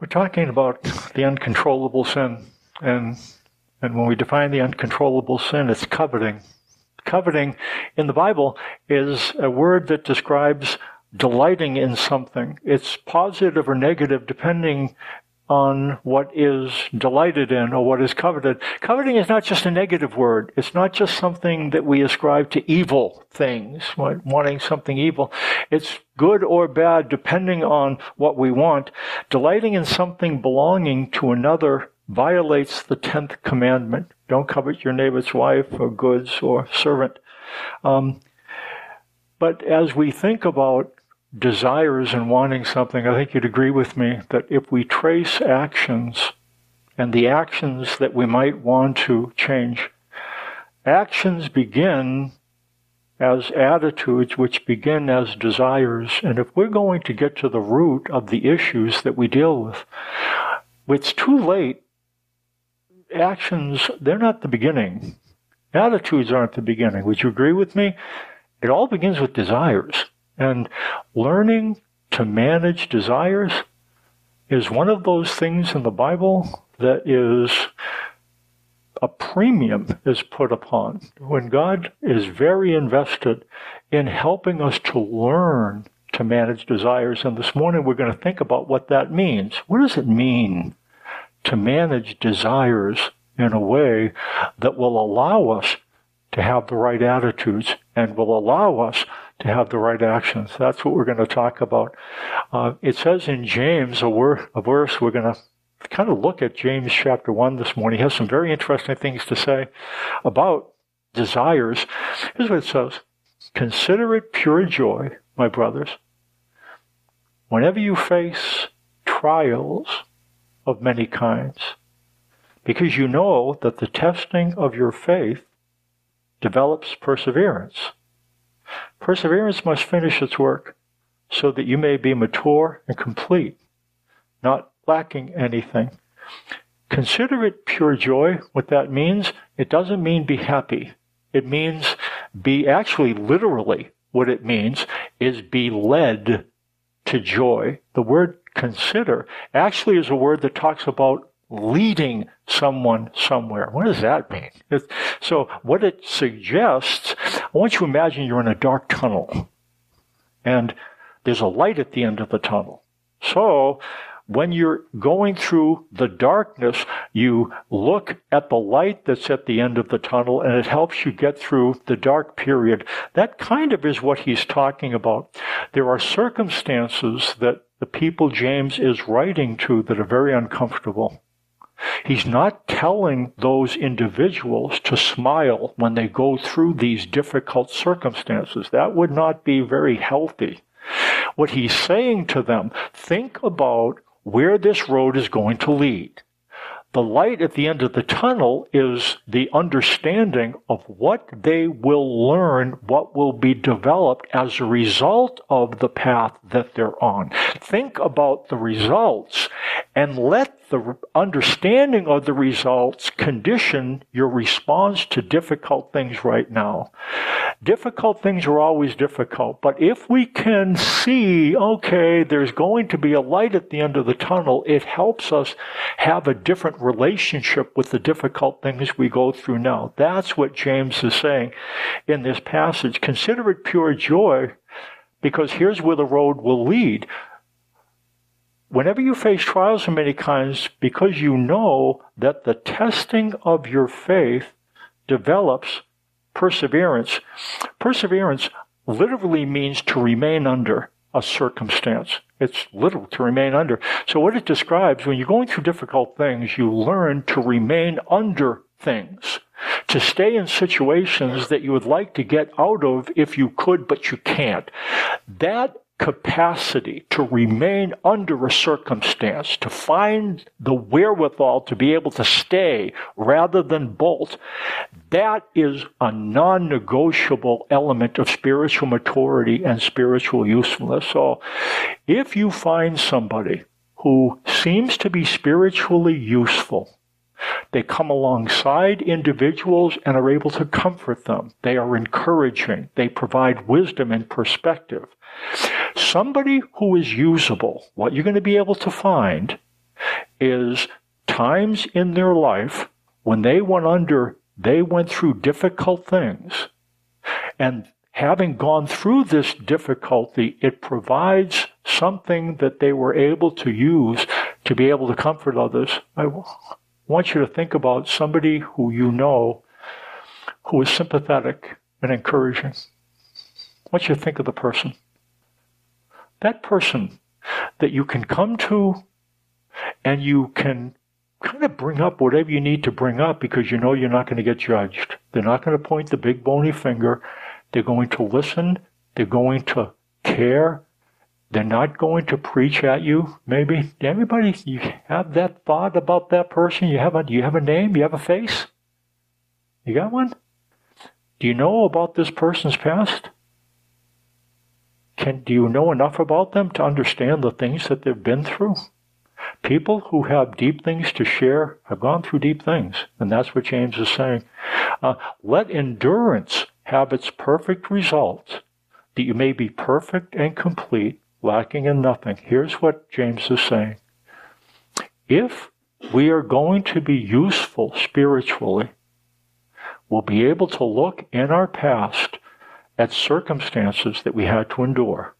We're talking about the uncontrollable sin. And, and when we define the uncontrollable sin, it's coveting. Coveting in the Bible is a word that describes delighting in something. It's positive or negative depending on what is delighted in or what is coveted. Coveting is not just a negative word. It's not just something that we ascribe to evil things, wanting something evil. It's good or bad depending on what we want. Delighting in something belonging to another violates the tenth commandment. Don't covet your neighbor's wife or goods or servant. Um, but as we think about desires and wanting something, I think you'd agree with me that if we trace actions and the actions that we might want to change, actions begin as attitudes which begin as desires. And if we're going to get to the root of the issues that we deal with, it's too late. Actions, they're not the beginning. Attitudes aren't the beginning. Would you agree with me? It all begins with desires. And learning to manage desires is one of those things in the Bible that is a premium is put upon when God is very invested in helping us to learn to manage desires. And this morning we're going to think about what that means. What does it mean to manage desires in a way that will allow us to have the right attitudes and will allow us to have the right actions. That's what we're going to talk about. Uh, it says in James, a, wor- a verse, we're going to kind of look at James chapter 1 this morning. He has some very interesting things to say about desires. Here's what it says Consider it pure joy, my brothers, whenever you face trials of many kinds, because you know that the testing of your faith develops perseverance. Perseverance must finish its work so that you may be mature and complete, not lacking anything. Consider it pure joy. What that means, it doesn't mean be happy. It means be actually literally what it means is be led to joy. The word consider actually is a word that talks about leading someone somewhere. What does that mean? so what it suggests, I want you to imagine you're in a dark tunnel and there's a light at the end of the tunnel. So when you're going through the darkness, you look at the light that's at the end of the tunnel and it helps you get through the dark period. That kind of is what he's talking about. There are circumstances that the people James is writing to that are very uncomfortable. He's not telling those individuals to smile when they go through these difficult circumstances. That would not be very healthy. What he's saying to them, think about where this road is going to lead. The light at the end of the tunnel is the understanding of what they will learn, what will be developed as a result of the path that they're on. Think about the results and let the understanding of the results condition your response to difficult things right now. Difficult things are always difficult, but if we can see, okay, there's going to be a light at the end of the tunnel, it helps us have a different relationship with the difficult things we go through now. That's what James is saying in this passage. Consider it pure joy because here's where the road will lead whenever you face trials of many kinds, because you know that the testing of your faith develops perseverance. Perseverance literally means to remain under a circumstance. It's literal to remain under. So what it describes, when you're going through difficult things, you learn to remain under things. To stay in situations that you would like to get out of if you could, but you can't. That capacity to remain under a circumstance, to find the wherewithal to be able to stay rather than bolt, that is a non negotiable element of spiritual maturity and spiritual usefulness. So if you find somebody who seems to be spiritually useful, they come alongside individuals and are able to comfort them. They are encouraging. They provide wisdom and perspective. Somebody who is usable, what you're going to be able to find is times in their life when they went under, they went through difficult things. And having gone through this difficulty, it provides something that they were able to use to be able to comfort others. I want you to think about somebody who you know who is sympathetic and encouraging. I want you to think of the person. That person that you can come to and you can kind of bring up whatever you need to bring up because you know you're not going to get judged. They're not going to point the big bony finger. They're going to listen. They're going to care. They're not going to preach at you. Maybe everybody, you have that thought about that person. You have a, you have a name? You have a face? You got one? Do you know about this person's past? Can, do you know enough about them to understand the things that they've been through? People who have deep things to share have gone through deep things. And that's what James is saying. Uh, let endurance have its perfect result, that you may be perfect and complete, lacking in nothing. Here's what James is saying. If we are going to be useful spiritually, we'll be able to look in our past at circumstances that we had to endure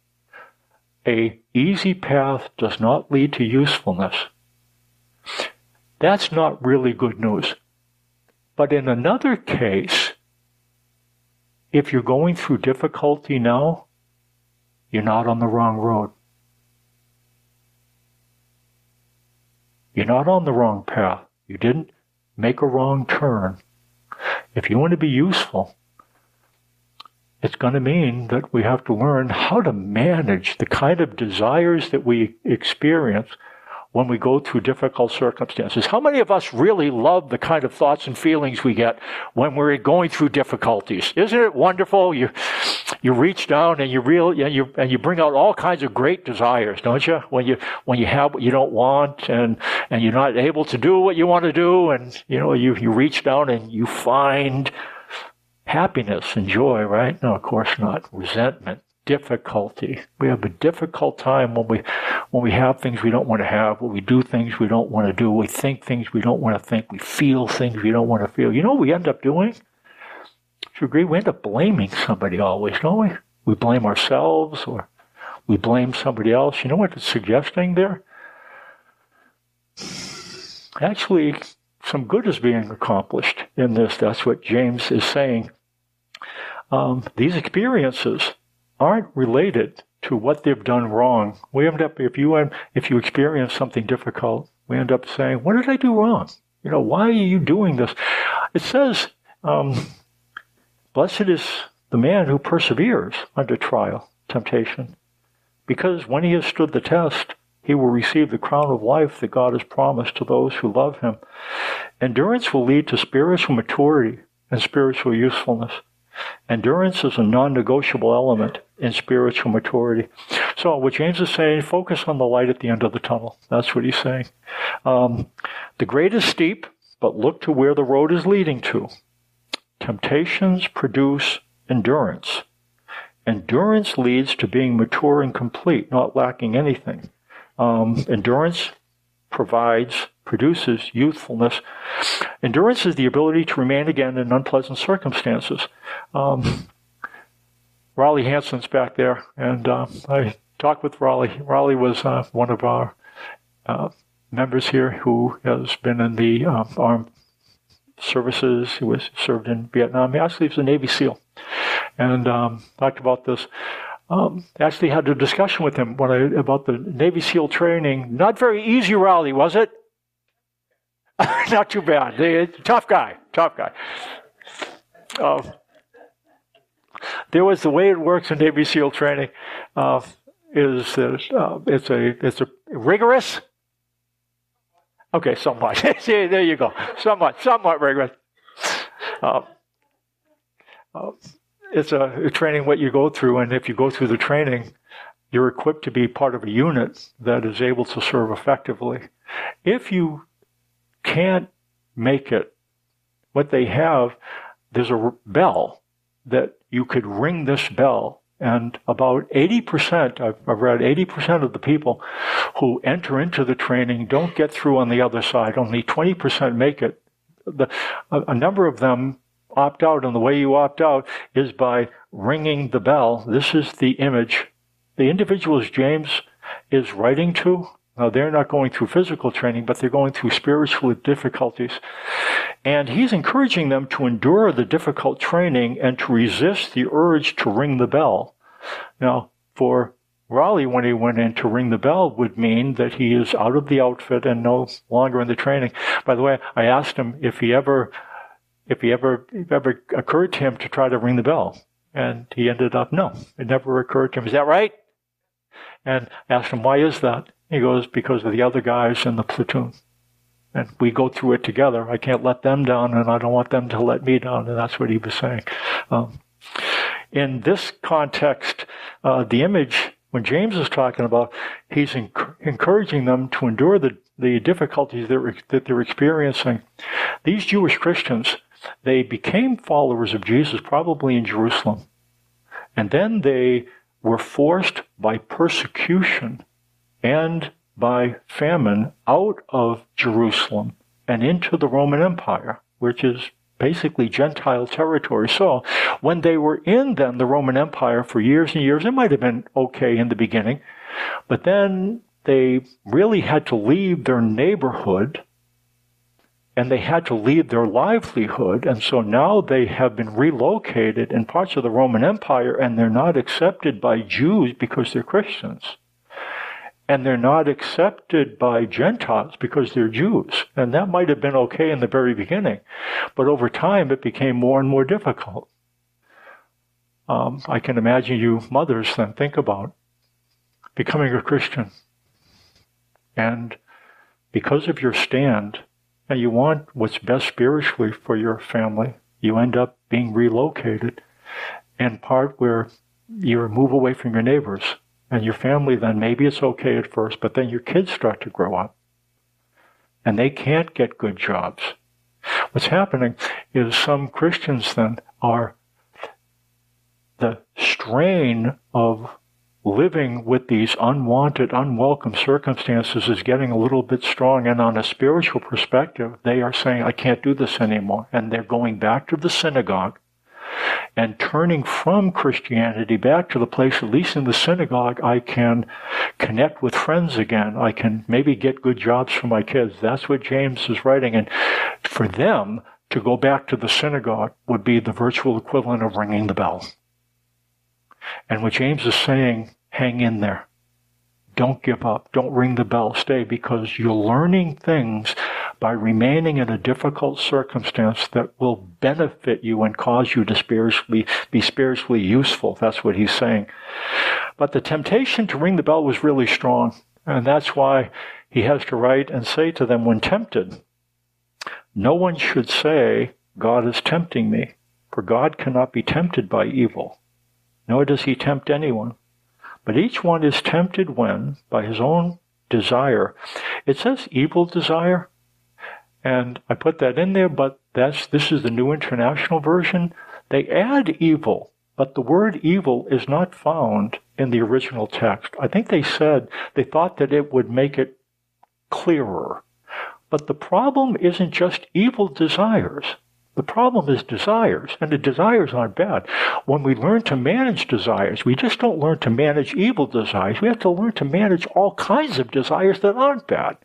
a easy path does not lead to usefulness. That's not really good news. But in another case, if you're going through difficulty now, you're not on the wrong road. You're not on the wrong path. You didn't make a wrong turn. If you want to be useful, it's going to mean that we have to learn how to manage the kind of desires that we experience when we go through difficult circumstances. How many of us really love the kind of thoughts and feelings we get when we're going through difficulties? Isn't it wonderful? You, you reach down and you real, and you, and you bring out all kinds of great desires, don't you? When you, when you have what you don't want and, and you're not able to do what you want to do and, you know, you, you reach down and you find happiness and joy, right? No, of course not. Resentment, difficulty. We have a difficult time when we when we have things we don't want to have, when we do things we don't want to do, we think things we don't want to think, we feel things we don't want to feel. You know what we end up doing? Do you agree? We end up blaming somebody always, don't we? We blame ourselves or we blame somebody else. You know what it's suggesting there? Actually, some good is being accomplished in this. That's what James is saying. Um, these experiences aren't related to what they've done wrong. We end up, if you if you experience something difficult, we end up saying, "What did I do wrong? You know, why are you doing this?" It says, um, "Blessed is the man who perseveres under trial, temptation, because when he has stood the test." he will receive the crown of life that God has promised to those who love him. Endurance will lead to spiritual maturity and spiritual usefulness. Endurance is a non negotiable element in spiritual maturity. So, what James is saying, focus on the light at the end of the tunnel. That's what he's saying. Um, the grade is steep, but look to where the road is leading to. Temptations produce endurance. Endurance leads to being mature and complete, not lacking anything. Um, endurance provides, produces youthfulness. Endurance is the ability to remain again in unpleasant circumstances. Um, Raleigh Hanson's back there, and uh, I talked with Raleigh. Raleigh was uh, one of our uh, members here who has been in the um, armed services. He was served in Vietnam. He actually was a Navy SEAL, and um, talked about this um, actually had a discussion with him when I, about the Navy SEAL training. Not very easy, Raleigh, was it? Not too bad. Tough guy, tough guy. Uh, there was the way it works in Navy SEAL training uh, is that uh, it's a it's a rigorous. Okay, somewhat. See, there you go. Somewhat, somewhat rigorous. It's a, a training what you go through, and if you go through the training, you're equipped to be part of a unit that is able to serve effectively. If you can't make it, what they have, there's a bell that you could ring this bell And about 80%, I've, I've read 80% of the people who enter into the training don't get through on the other side. Only 20% make it. The, a, a number of them opt out, and the way you opt out is by ringing the bell. This is the image. The individuals James is writing to, now they're not going through physical training, but they're going through spiritual difficulties. And he's encouraging them to endure the difficult training and to resist the urge to ring the bell. Now, for Raleigh, when he went in to ring the bell, would mean that he is out of the outfit and no longer in the training. By the way, I asked him if he ever, if he ever, if ever occurred to him to try to ring the bell. And he ended up, no, it never occurred to him. Is that right? And asked him, why is that? He goes, because of the other guys in the platoon. And we go through it together. I can't let them down, and I don't want them to let me down. And that's what he was saying. Um, in this context, uh, the image, when James is talking about, he's enc- encouraging them to endure the, the difficulties that, re- that they're experiencing. These Jewish Christians, they became followers of Jesus probably in Jerusalem. And then they were forced by persecution and by famine out of Jerusalem and into the Roman Empire, which is basically Gentile territory. So when they were in then the Roman Empire for years and years, it might have been okay in the beginning, but then they really had to leave their neighborhood and they had to leave their livelihood. And so now they have been relocated in parts of the Roman Empire and they're not accepted by Jews because they're Christians and they're not accepted by Gentiles because they're Jews. And that might have been okay in the very beginning, but over time it became more and more difficult. Um, I can imagine you mothers then think about becoming a Christian. And because of your stand, and you want what's best spiritually for your family, you end up being relocated in part where you move away from your neighbors. And your family, then maybe it's okay at first, but then your kids start to grow up. And they can't get good jobs. What's happening is some Christians then are the strain of living with these unwanted, unwelcome circumstances is getting a little bit strong. And on a spiritual perspective, they are saying, I can't do this anymore. And they're going back to the synagogue and turning from Christianity back to the place, at least in the synagogue, I can connect with friends again. I can maybe get good jobs for my kids. That's what James is writing. And for them to go back to the synagogue would be the virtual equivalent of ringing the bell. And what James is saying, hang in there. Don't give up. Don't ring the bell. Stay because you're learning things by remaining in a difficult circumstance that will benefit you and cause you to spiritually be spiritually useful. That's what he's saying. But the temptation to ring the bell was really strong. And that's why he has to write and say to them when tempted, no one should say, God is tempting me, for God cannot be tempted by evil, nor does he tempt anyone. But each one is tempted when, by his own desire, it says evil desire, and I put that in there, but that's, this is the New International Version. They add evil, but the word evil is not found in the original text. I think they said they thought that it would make it clearer. But the problem isn't just evil desires. The problem is desires, and the desires aren't bad. When we learn to manage desires, we just don't learn to manage evil desires. We have to learn to manage all kinds of desires that aren't bad.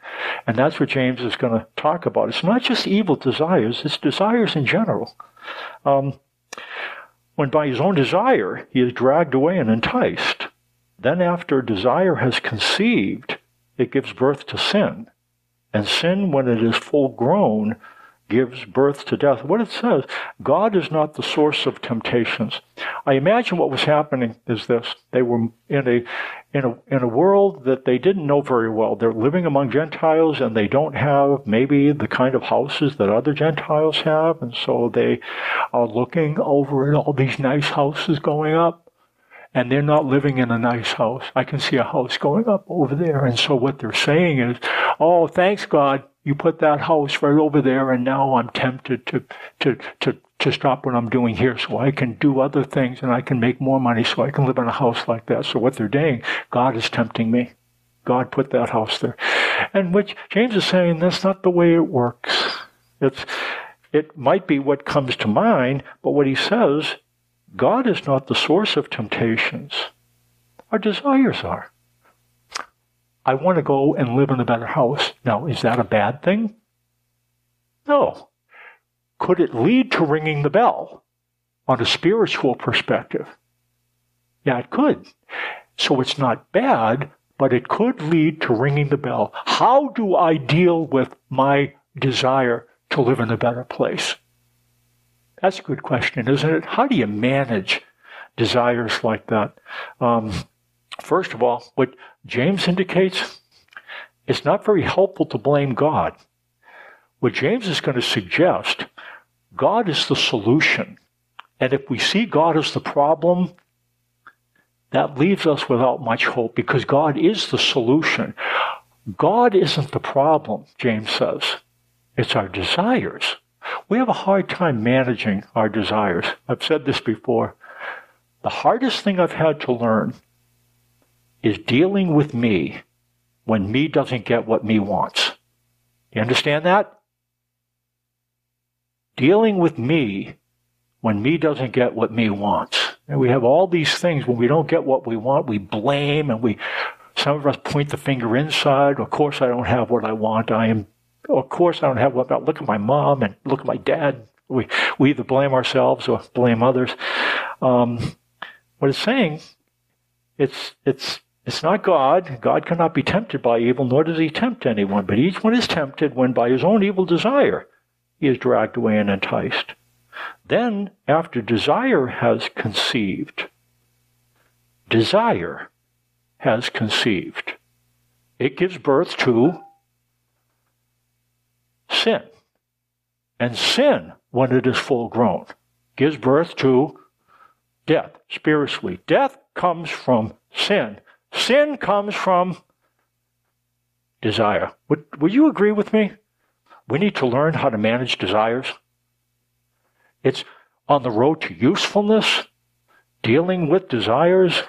And that's what James is going to talk about. It's not just evil desires, it's desires in general. Um, when by his own desire he is dragged away and enticed, then after desire has conceived, it gives birth to sin. And sin, when it is full grown, gives birth to death. What it says, God is not the source of temptations. I imagine what was happening is this. They were in a, in a, in a world that they didn't know very well. They're living among Gentiles and they don't have maybe the kind of houses that other Gentiles have. And so they are looking over at all these nice houses going up and they're not living in a nice house. I can see a house going up over there. And so what they're saying is, oh, thanks God, you put that house right over there, and now I'm tempted to, to, to to stop what I'm doing here so I can do other things and I can make more money so I can live in a house like that. So what they're doing, God is tempting me. God put that house there. And which James is saying that's not the way it works. It's, it might be what comes to mind, but what he says, God is not the source of temptations. Our desires are. I want to go and live in a better house. Now, is that a bad thing? No. Could it lead to ringing the bell on a spiritual perspective? Yeah, it could. So it's not bad, but it could lead to ringing the bell. How do I deal with my desire to live in a better place? That's a good question, isn't it? How do you manage desires like that? Um, first of all, what James indicates, it's not very helpful to blame God. What James is going to suggest, God is the solution. And if we see God as the problem, that leaves us without much hope because God is the solution. God isn't the problem, James says. It's our desires. We have a hard time managing our desires. I've said this before. The hardest thing I've had to learn is dealing with me when me doesn't get what me wants. You understand that? dealing with me when me doesn't get what me wants. And we have all these things when we don't get what we want, we blame and we, some of us point the finger inside. Of course I don't have what I want. I am, of course I don't have what, look at my mom and look at my dad. We, we either blame ourselves or blame others. Um, what it's saying, it's, it's, it's not God. God cannot be tempted by evil, nor does he tempt anyone. But each one is tempted when by his own evil desire he is dragged away and enticed. Then, after desire has conceived, desire has conceived. It gives birth to sin. And sin, when it is full grown, gives birth to death, spiritually. Death comes from sin. Sin comes from desire. Would, would you agree with me? We need to learn how to manage desires. It's on the road to usefulness. Dealing with desires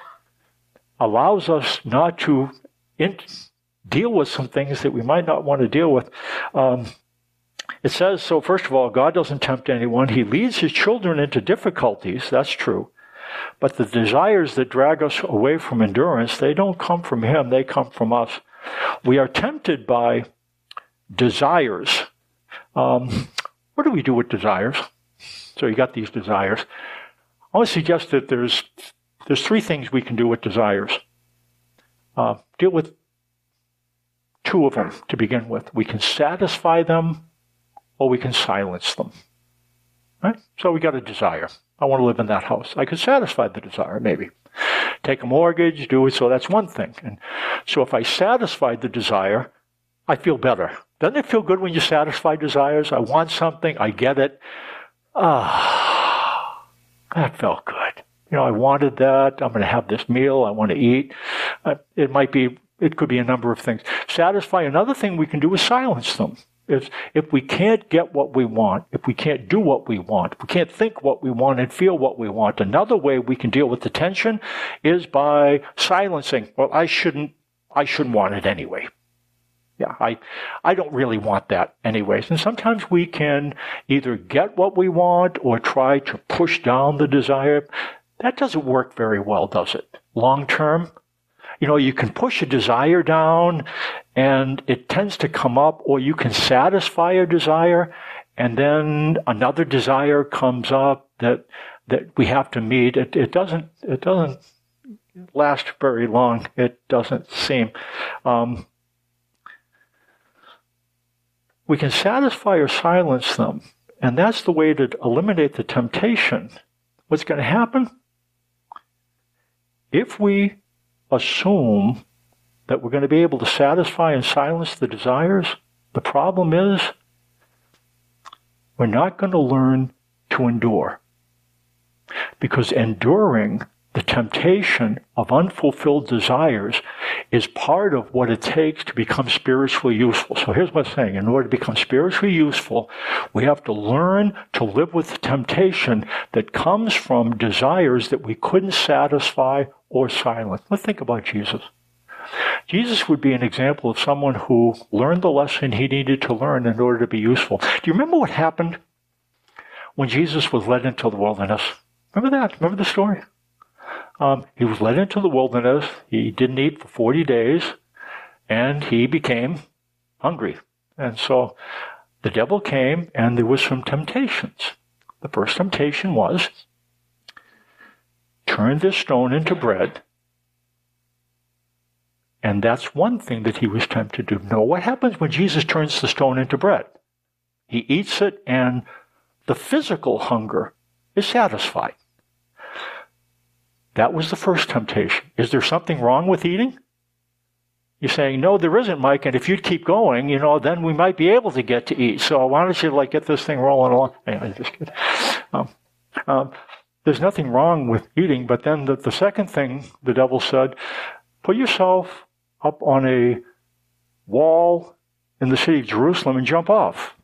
allows us not to in- deal with some things that we might not want to deal with. Um, it says, so first of all, God doesn't tempt anyone. He leads his children into difficulties. That's true. But the desires that drag us away from endurance, they don't come from him. They come from us. We are tempted by desires. Um, what do we do with desires? So you got these desires. I want to suggest that there's there's three things we can do with desires. Uh, deal with two of them to begin with. We can satisfy them, or we can silence them. Right? So we got a desire. I want to live in that house. I could satisfy the desire, maybe. Take a mortgage, do it. So that's one thing. And so if I satisfy the desire, I feel better. Doesn't it feel good when you satisfy desires? I want something, I get it. Ah, that felt good. You know, I wanted that. I'm going to have this meal. I want to eat. Uh, it might be, it could be a number of things. Satisfy. Another thing we can do is silence them. If, if we can't get what we want, if we can't do what we want, if we can't think what we want and feel what we want, another way we can deal with the tension is by silencing. Well, I shouldn't, I shouldn't want it anyway yeah, I, I don't really want that anyways. And sometimes we can either get what we want or try to push down the desire. That doesn't work very well, does it? Long term? You know, you can push a desire down and it tends to come up or you can satisfy a desire and then another desire comes up that, that we have to meet. It, it doesn't, it doesn't last very long. It doesn't seem. Um, we can satisfy or silence them. And that's the way to eliminate the temptation. What's going to happen? If we assume that we're going to be able to satisfy and silence the desires, the problem is we're not going to learn to endure. Because enduring the temptation of unfulfilled desires is part of what it takes to become spiritually useful. So here's what I'm saying. In order to become spiritually useful, we have to learn to live with the temptation that comes from desires that we couldn't satisfy or silence. Let's think about Jesus. Jesus would be an example of someone who learned the lesson he needed to learn in order to be useful. Do you remember what happened when Jesus was led into the wilderness? Remember that? Remember the story? Um, he was led into the wilderness. He didn't eat for 40 days, and he became hungry. And so the devil came, and there was some temptations. The first temptation was turn this stone into bread. And that's one thing that he was tempted to do. No, what happens when Jesus turns the stone into bread? He eats it, and the physical hunger is satisfied. That was the first temptation. Is there something wrong with eating? You're saying, no, there isn't, Mike, and if you'd keep going, you know, then we might be able to get to eat. So why don't you, like, get this thing rolling along? Anyway, just kidding. Um, um, there's nothing wrong with eating, but then the, the second thing the devil said, put yourself up on a wall in the city of Jerusalem and jump off,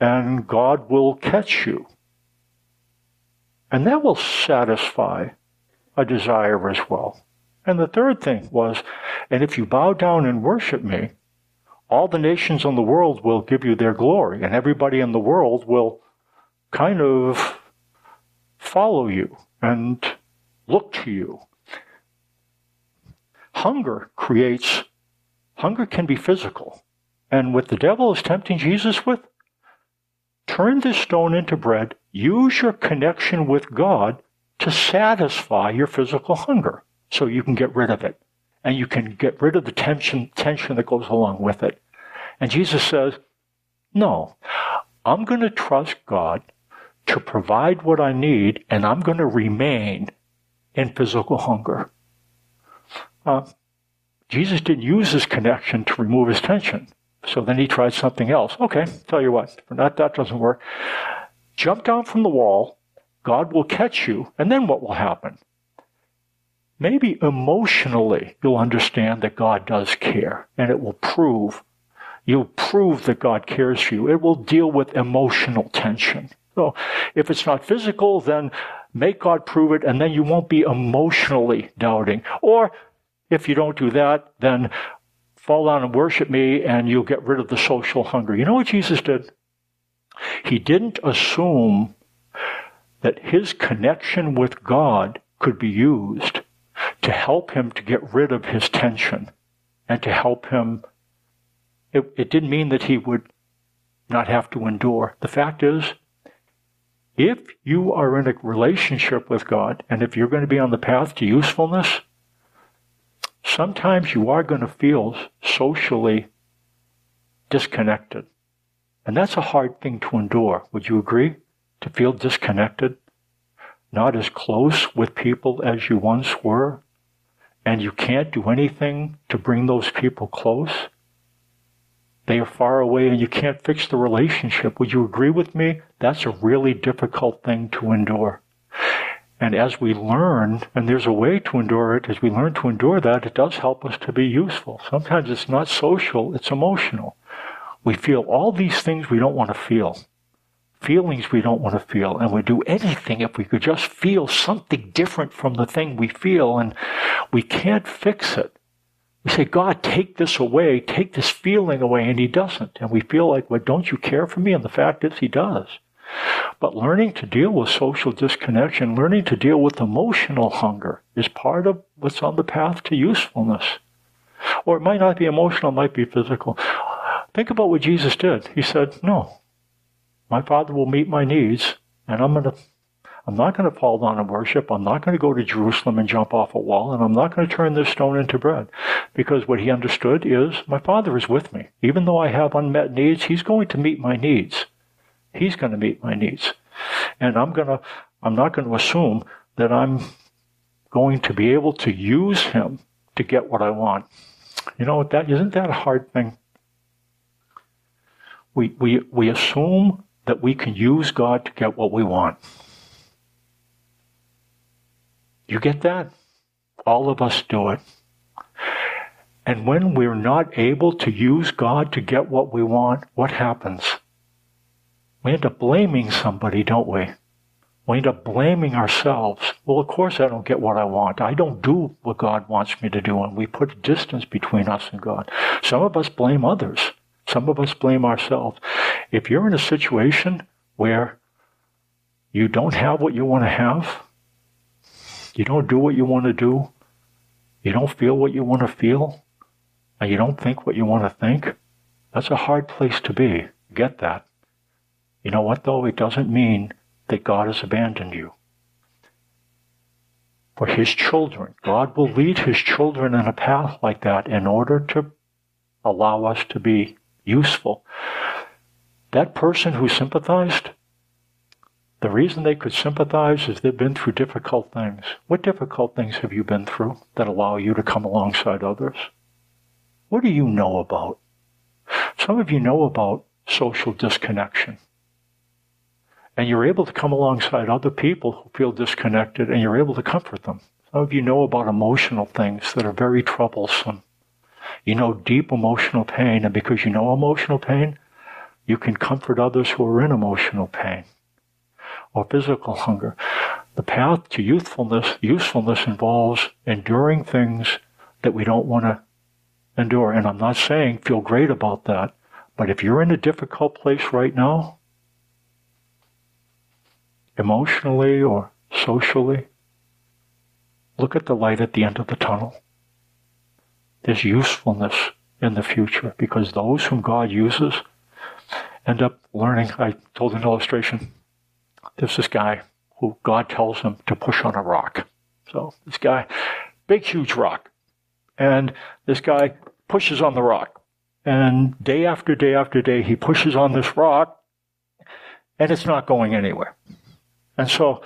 and God will catch you. And that will satisfy a desire as well. And the third thing was, and if you bow down and worship me, all the nations in the world will give you their glory, and everybody in the world will kind of follow you and look to you. Hunger creates, hunger can be physical. And what the devil is tempting Jesus with, turn this stone into bread, use your connection with God to satisfy your physical hunger so you can get rid of it. And you can get rid of the tension, tension that goes along with it. And Jesus says, No, I'm going to trust God to provide what I need, and I'm going to remain in physical hunger. Uh, Jesus didn't use his connection to remove his tension. So then he tried something else. Okay, tell you what, that, that doesn't work. Jump down from the wall God will catch you, and then what will happen? Maybe emotionally you'll understand that God does care, and it will prove. You'll prove that God cares for you. It will deal with emotional tension. So if it's not physical, then make God prove it, and then you won't be emotionally doubting. Or if you don't do that, then fall down and worship me, and you'll get rid of the social hunger. You know what Jesus did? He didn't assume that his connection with God could be used to help him to get rid of his tension and to help him. It, it didn't mean that he would not have to endure. The fact is, if you are in a relationship with God and if you're going to be on the path to usefulness, sometimes you are going to feel socially disconnected. And that's a hard thing to endure. Would you agree? to feel disconnected, not as close with people as you once were, and you can't do anything to bring those people close. They are far away and you can't fix the relationship. Would you agree with me? That's a really difficult thing to endure. And as we learn, and there's a way to endure it, as we learn to endure that, it does help us to be useful. Sometimes it's not social, it's emotional. We feel all these things we don't want to feel feelings we don't want to feel, and we'd do anything if we could just feel something different from the thing we feel, and we can't fix it. We say, God, take this away, take this feeling away, and He doesn't. And we feel like, well, don't you care for me? And the fact is, He does. But learning to deal with social disconnection, learning to deal with emotional hunger is part of what's on the path to usefulness. Or it might not be emotional, it might be physical. Think about what Jesus did. He said, No, my Father will meet my needs, and I'm going to I'm not going to fall down and worship. I'm not going to go to Jerusalem and jump off a wall, and I'm not going to turn this stone into bread. Because what he understood is my Father is with me. Even though I have unmet needs, he's going to meet my needs. He's going to meet my needs. And I'm going to, I'm not going to assume that I'm going to be able to use him to get what I want. You know, that isn't that a hard thing? We, we, we assume that we can use God to get what we want. You get that? All of us do it. And when we're not able to use God to get what we want, what happens? We end up blaming somebody, don't we? We end up blaming ourselves. Well, of course I don't get what I want. I don't do what God wants me to do, and we put distance between us and God. Some of us blame others. Some of us blame ourselves. If you're in a situation where you don't have what you want to have, you don't do what you want to do, you don't feel what you want to feel, and you don't think what you want to think, that's a hard place to be. Get that. You know what, though? It doesn't mean that God has abandoned you. For His children, God will lead His children in a path like that in order to allow us to be useful. That person who sympathized, the reason they could sympathize is they've been through difficult things. What difficult things have you been through that allow you to come alongside others? What do you know about? Some of you know about social disconnection. And you're able to come alongside other people who feel disconnected and you're able to comfort them. Some of you know about emotional things that are very troublesome. You know deep emotional pain, and because you know emotional pain, you can comfort others who are in emotional pain or physical hunger. The path to youthfulness, usefulness involves enduring things that we don't want to endure. And I'm not saying feel great about that, but if you're in a difficult place right now, emotionally or socially, look at the light at the end of the tunnel. There's usefulness in the future because those whom God uses end up learning. I told an illustration. There's this guy who God tells him to push on a rock. So this guy, big, huge rock. And this guy pushes on the rock. And day after day after day, he pushes on this rock, and it's not going anywhere. And so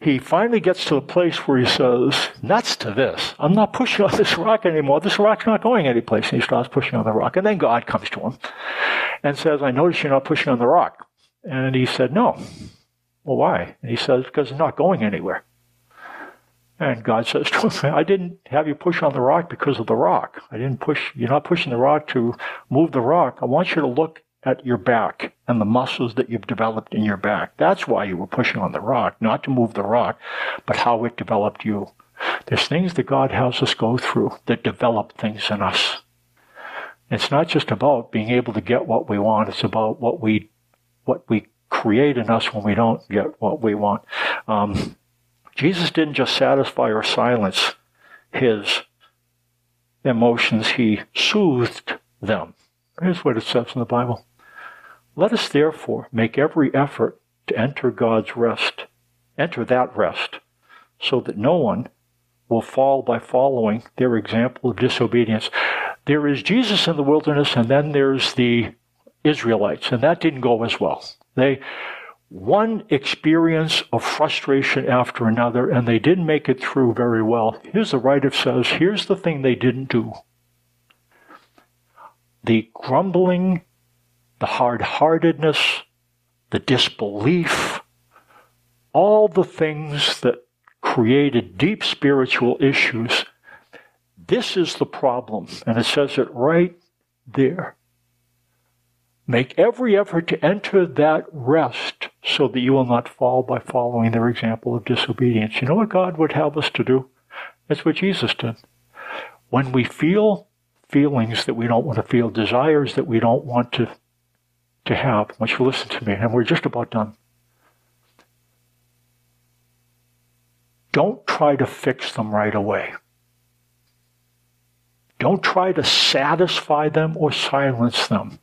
he finally gets to a place where he says, nuts to this. I'm not pushing on this rock anymore. This rock's not going anyplace. And he starts pushing on the rock. And then God comes to him and says, I notice you're not pushing on the rock. And he said, no. Well, why? And he says, because it's not going anywhere. And God says to him, I didn't have you push on the rock because of the rock. I didn't push, you're not pushing the rock to move the rock. I want you to look at your back and the muscles that you've developed in your back. That's why you were pushing on the rock, not to move the rock, but how it developed you. There's things that God has us go through that develop things in us. It's not just about being able to get what we want. It's about what we, what we create in us when we don't get what we want. Um, Jesus didn't just satisfy or silence his emotions. He soothed them. Here's what it says in the Bible. Let us therefore make every effort to enter God's rest, enter that rest, so that no one will fall by following their example of disobedience. There is Jesus in the wilderness, and then there's the Israelites, and that didn't go as well. They one experience of frustration after another, and they didn't make it through very well. Here's the writer says, here's the thing they didn't do. The grumbling the hard heartedness, the disbelief, all the things that created deep spiritual issues. This is the problem, and it says it right there. Make every effort to enter that rest so that you will not fall by following their example of disobedience. You know what God would have us to do? That's what Jesus did. When we feel feelings that we don't want to feel, desires that we don't want to to have. I want you to listen to me, and we're just about done. Don't try to fix them right away. Don't try to satisfy them or silence them.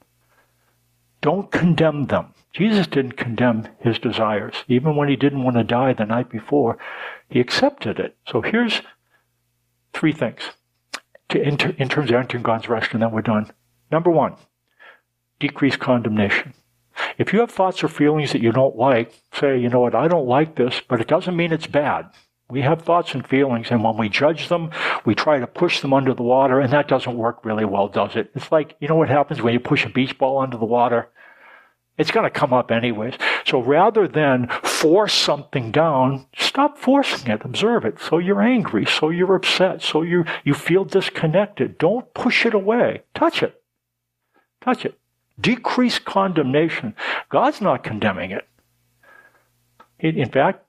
Don't condemn them. Jesus didn't condemn his desires. Even when he didn't want to die the night before, he accepted it. So here's three things to in terms of entering God's rest, and then we're done. Number one, decrease condemnation. If you have thoughts or feelings that you don't like, say, you know what, I don't like this, but it doesn't mean it's bad. We have thoughts and feelings, and when we judge them, we try to push them under the water, and that doesn't work really well, does it? It's like, you know what happens when you push a beach ball under the water? It's going to come up anyways. So rather than force something down, stop forcing it. Observe it. So you're angry. So you're upset. So you, you feel disconnected. Don't push it away. Touch it. Touch it. Decrease condemnation. God's not condemning it. In fact,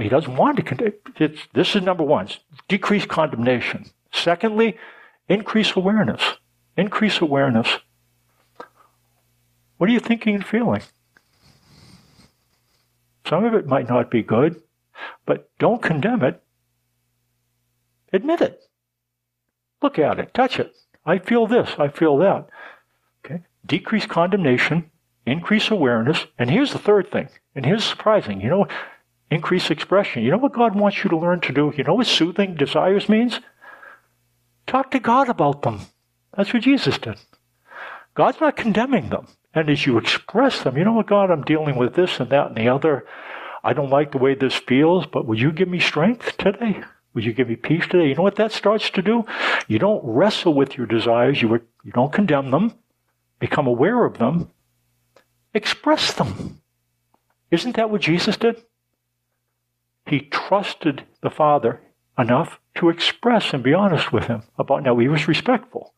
he doesn't want to condemn. It's, this is number one. Decrease condemnation. Secondly, increase awareness. Increase awareness. What are you thinking and feeling? Some of it might not be good, but don't condemn it. Admit it. Look at it. Touch it. I feel this. I feel that. Decrease condemnation. Increase awareness. And here's the third thing. And here's surprising. You know, increase expression. You know what God wants you to learn to do? You know what soothing desires means? Talk to God about them. That's what Jesus did. God's not condemning them. And as you express them, you know what, God, I'm dealing with this and that and the other. I don't like the way this feels, but would you give me strength today? Would you give me peace today? You know what that starts to do? You don't wrestle with your desires. You, you don't condemn them. Become aware of them. Express them. Isn't that what Jesus did? He trusted the Father enough to express and be honest with him about now he was respectful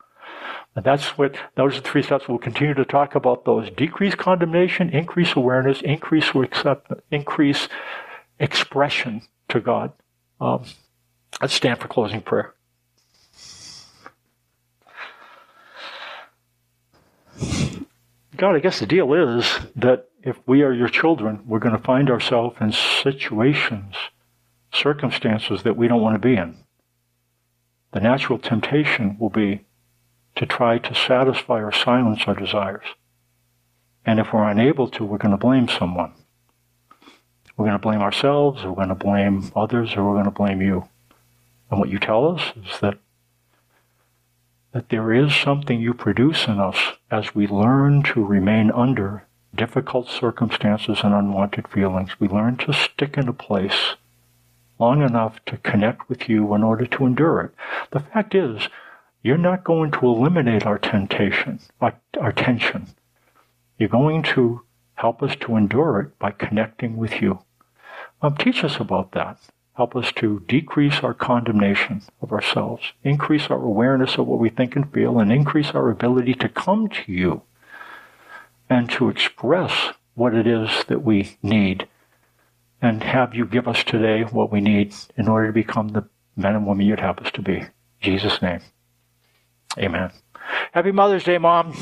and that's what those are the three steps we'll continue to talk about those decrease condemnation increase awareness increase accept, increase expression to god um, let's stand for closing prayer god i guess the deal is that if we are your children we're going to find ourselves in situations circumstances that we don't want to be in. The natural temptation will be to try to satisfy or silence our desires. And if we're unable to, we're going to blame someone. We're going to blame ourselves, we're going to blame others, or we're going to blame you. And what you tell us is that that there is something you produce in us as we learn to remain under difficult circumstances and unwanted feelings. We learn to stick in a place long enough to connect with you in order to endure it. The fact is, you're not going to eliminate our temptation, our, our tension. You're going to help us to endure it by connecting with you. Um, teach us about that. Help us to decrease our condemnation of ourselves, increase our awareness of what we think and feel, and increase our ability to come to you and to express what it is that we need and have you give us today what we need in order to become the men and women you'd have us to be. In Jesus' name. Amen. Happy Mother's Day, Mom.